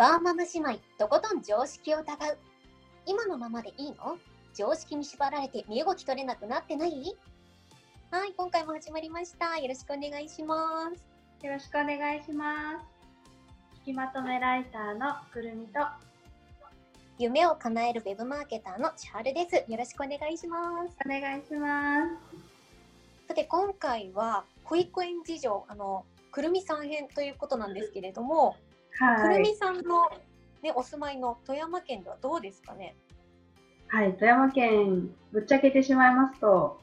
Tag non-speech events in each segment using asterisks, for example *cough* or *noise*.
バーマム姉妹、とことん常識を疑う。今のままでいいの？常識に縛られて身動き取れなくなってない？はい、今回も始まりました。よろしくお願いします。よろしくお願いします。引きまとめライターのくるみと、夢を叶えるウェブマーケターの千春です。よろしくお願いします。お願いします。さて、今回は保育園事情、あの、くるみさん編ということなんですけれども、くはい。るみさんの、ね、お住まいの富山県ではどうですかね？はい、富山県、ぶっちゃけてしまいますと、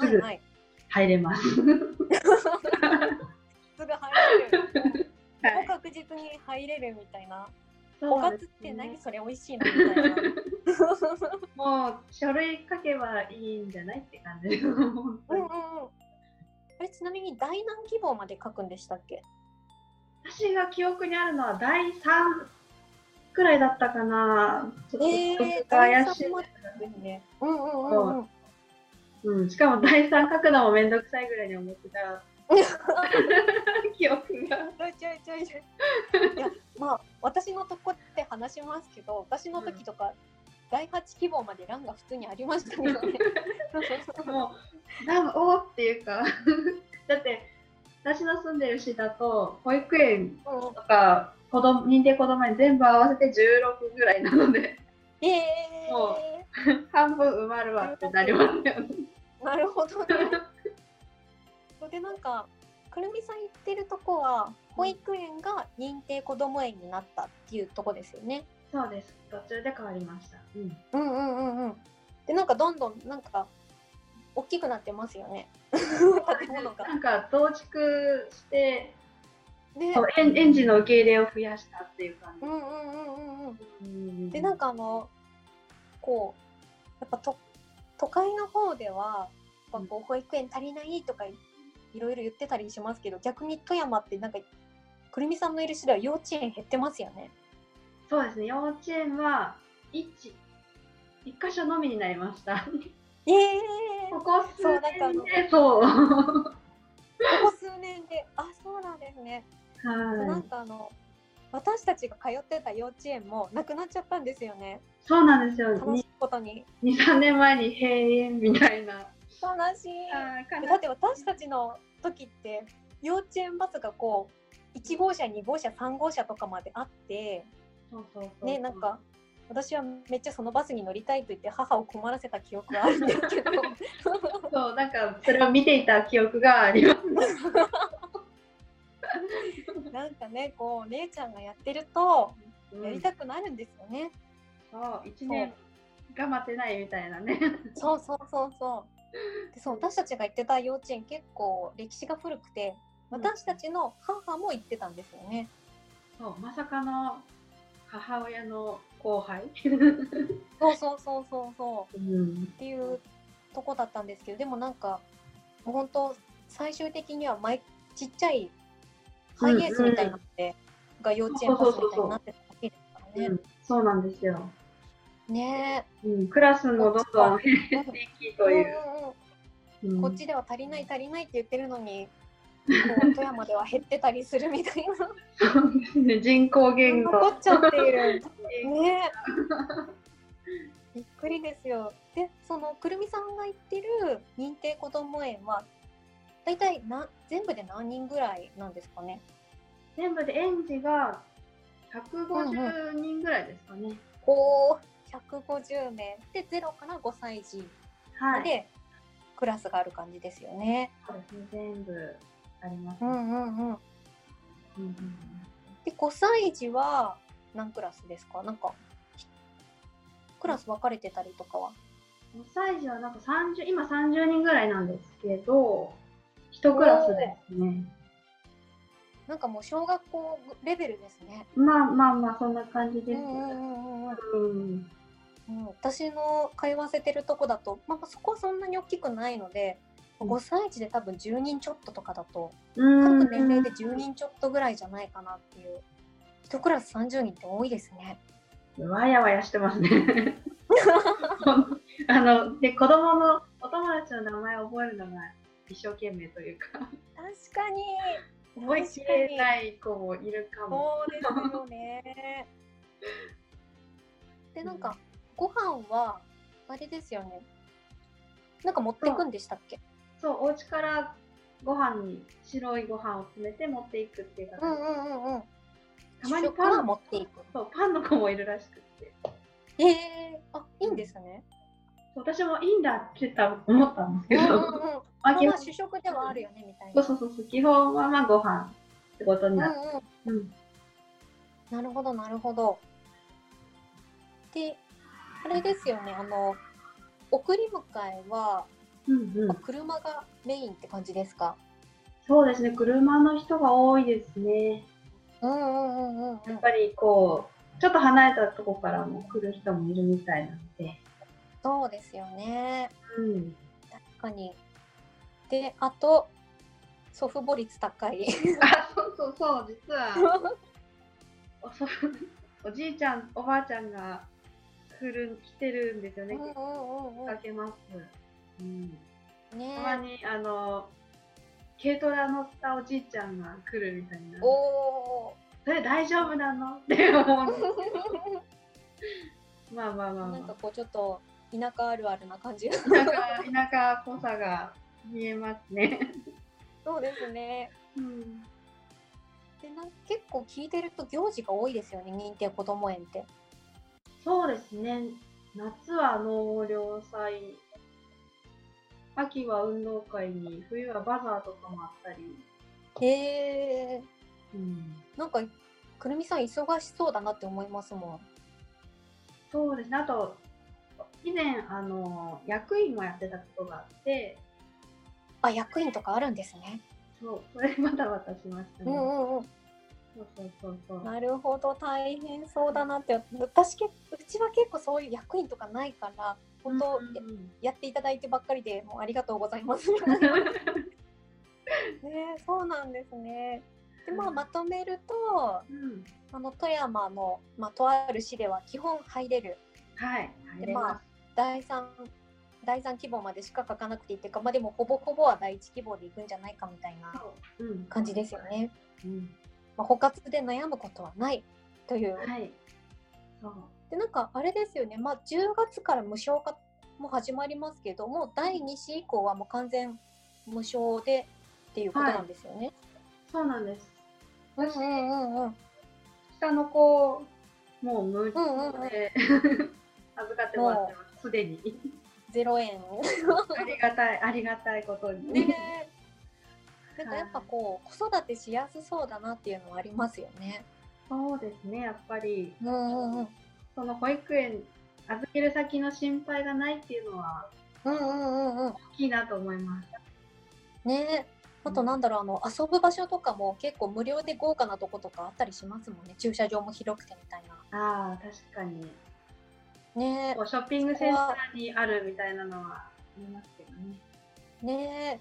すぐはい。入れます。*laughs* すぐ入れる。はい。確実に入れるみたいな。おかずって何？ね。それ美味しいの？みたいな。*laughs* もう、書類書けばいいんじゃない？って感じうんにうんうん。あれちなみに大難希望まで書くんでしたっけ？私が記憶にあるのは第3くらいだったかな。ちょっと怪しい。うんうんうんうん。うん、しかも第3書くのもめんどくさいぐらいに思ってた *laughs* 記憶が。ちょいちょいちょいや、まあ、私のとこって話しますけど、私の時とか、第8希望まで欄が普通にありましたけどね。*laughs* もう、なんか、おーっていうか、*laughs* だって、私の住んでる市だと、保育園うんとか、子供認定子供に全部合わせて16ぐらいなので、ええも *laughs* 半分埋まるわってなりますよね。なるほどね。*laughs* で、なんか、くるみさん言ってるとこは、保育園が認定こども園になったっていうとこですよね。そうです。途中で変わりました。うん。うんうんうんうん。で、なんかどんどん、なんか、大きくなってますよね。建物が。なんか、増築して、ねそう園園児の受け入れを増やしたっていう感じ。うんうんうんうんうん。うんでなんかあのこうやっぱと都会の方ではやっぱこう保育園足りないとかいいろいろ言ってたりしますけど逆に富山ってなんかくるみさんのいる市では幼稚園減ってますよね。そうですね、幼稚園は1、一箇所のみになりました。ええここ数年で、そう。ここ数年であそうなんですね。なんはい。かあの私たちが通ってた幼稚園もなくなっちゃったんですよね。そうなんですよ。楽しいことに。2、3年前に閉園みたいな。悲しい。だって私たちの時って幼稚園バスがこう1号車2号車3号車とかまであってそうそうそうねなんか私はめっちゃそのバスに乗りたいと言って母を困らせた記憶があるんですけど。*laughs* そう、なんかそれを見ていた記憶があります。なんかねこう姉ちゃんがやってるとやりたくなるんですよね、そう、1年頑張ってないみたいなね。そうそうそうそう。でそう私たちが行ってた幼稚園結構歴史が古くて私たちの母も行ってたんですよね、そう、まさかの母親の後輩。そうそうそうそうそううんっ。ていうとこだったんですけどでもなんかもう本当最終的には毎ちっちゃいハイエースみたいなので、が幼稚園バスみたいになってたわけですからね。うん、そうなんですよ。ねうん、クラスもどんどんっていきという。うんうんうんこっちでは足りない足りないって言ってるのに富山では減ってたりするみたいな人口減残が。っちゃっている。ね *laughs* びっくりですよ。でそのくるみさんが行ってる認定こども園は大体な全部で何人ぐらいなんですかね？全部で園児が150人ぐらいですかね。おー150名で0から5歳児はい。でクラスがある感じですよね。そうですね、全部あります、うんねうんうん。うんうんで5歳児は何クラスですか？なんかひクラス分かれてたりとかは？うん、5歳児はなんか30、今30人ぐらいなんですけど、1クラスですね。なんかもう小学校レベルですね。まあまあまあ、そんな感じです。うん私の通わせてるとこだと、まあ、そこはそんなに大きくないので、うん5歳児で多分10人ちょっととかだとうん各年齢で10人ちょっとぐらいじゃないかなっていう1クラス30人って多いですね。わやわやしてますね。*laughs* あので子供のお友達の名前を覚えるのが一生懸命というか。確かに覚えきれない子もいるかも。そうですよね。*laughs* で、なんか、ご飯は、あれですよね。なんか持ってくんでしたっけ？そう、お家からご飯に白いご飯を詰めて持っていくっていう形、うんうんうんうん。たまにパン持っていく。そうパンの子もいるらしくって。ええあ、いいんですね。私もいいんだって思ったんですけうんど、うんうん。ままあ基本あまあ主食ではあるよねみたいな。そうそうそう基本はまあご飯ってことにうんなる。うん。うん。なるほどなるほど。で、あれですよね。あの送り迎えはうんうん、車がメインって感じですか？そうですね、車の人が多いですね。うんうんうんうんうん。やっぱりこう、ちょっと離れたとこからも来る人もいるみたいなので。そうですよね。うん。確かに。で、あと祖父母率高い。あ、そうそうそう、実は、おじいちゃん、おばあちゃんが来る来てるんですよね。うんうんうんうんかけます。うん。ねたまに、あの、軽トラ乗ったおじいちゃんが来るみたいな。おおそれ大丈夫なの？って思う。まあまあまあまなんかこうちょっと田舎あるあるな感じがあ。なんか田舎っぽさが見えますね。そうですねうん。でなん結構聞いてると行事が多いですよね認定こども園ってそうですね。夏は納涼祭、秋は運動会に、冬はバザーとかもあったり。へえうん、なんかくるみさん忙しそうだなって思いますもんそうですね。あと、以前、あの、役員もやってたことがあって、あ役員とかあるんですねそう、それまたまたしましたね。うんうんうん。なるほど大変そうだなって。私けうちは結構そういう役員とかないから本当、うんうんうん。やっていただいてばっかりでもうありがとうございます。*laughs* ねそうなんですね。でまあまとめるとうん、あの富山の、まあ、とある市では基本入れる。はい、入でれまあ第3第三規模までしか書かなくていいっていうか、まあ、でもほぼほぼは第一規模でいくんじゃないかみたいな感じですよね。うん。まあ、補活で悩むことはないという。はい。そう。でなんかあれですよね、まあ、10月から無償化も始まりますけども第2子以降はもう完全無償でっていうことなんですよね。そうなんです。私、うんうんうんうん。下の子、もう無料うんうんうんで *laughs* 預かってもらってます、すでに。0円。*laughs* ありがたい、ありがたいことに。ねなんかやっぱこう子育てしやすそうだなっていうのはありますよね。そうですね、やっぱり、うんうんうん。その保育園、預ける先の心配がないっていうのはうんうんうんうん。大きいなと思います。ねあとなんだろうあの遊ぶ場所とかも結構無料で豪華なとことかあったりしますもんね駐車場も広くてみたいな。ああ、確かに。ねショッピングセンターにあるみたいなのはありますけどね。ね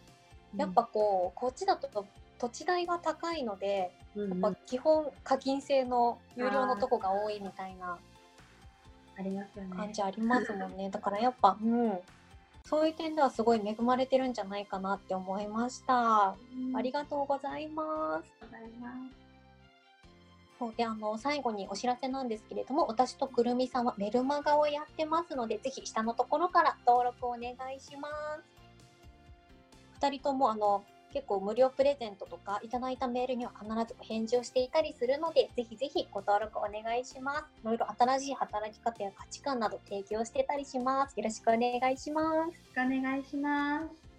やっぱこうこっちだと土地代が高いのでやっぱ基本課金制の有料のとこが多いみたいな。感じありますもんね。*laughs* だからやっぱ、うん、そういう点ではすごい恵まれてるんじゃないかなって思いました。うんありがとうございます。ございます。そうであの最後にお知らせなんですけれども私とくるみさんはメルマガをやってますのでぜひ下のところから登録お願いします2人ともあの結構無料プレゼントとかいただいたメールには必ずお返事をしていたりするのでぜひぜひご登録お願いします。いろいろ新しい働き方や価値観など提供してたりします。よろしくお願いします。よろしくお願いします。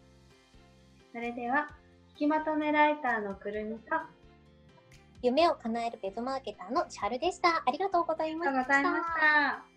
それでは、引きまとめライターのくるみと、あ夢を叶えるベズマーケターの千春でした。ありがとうございりがとうございました。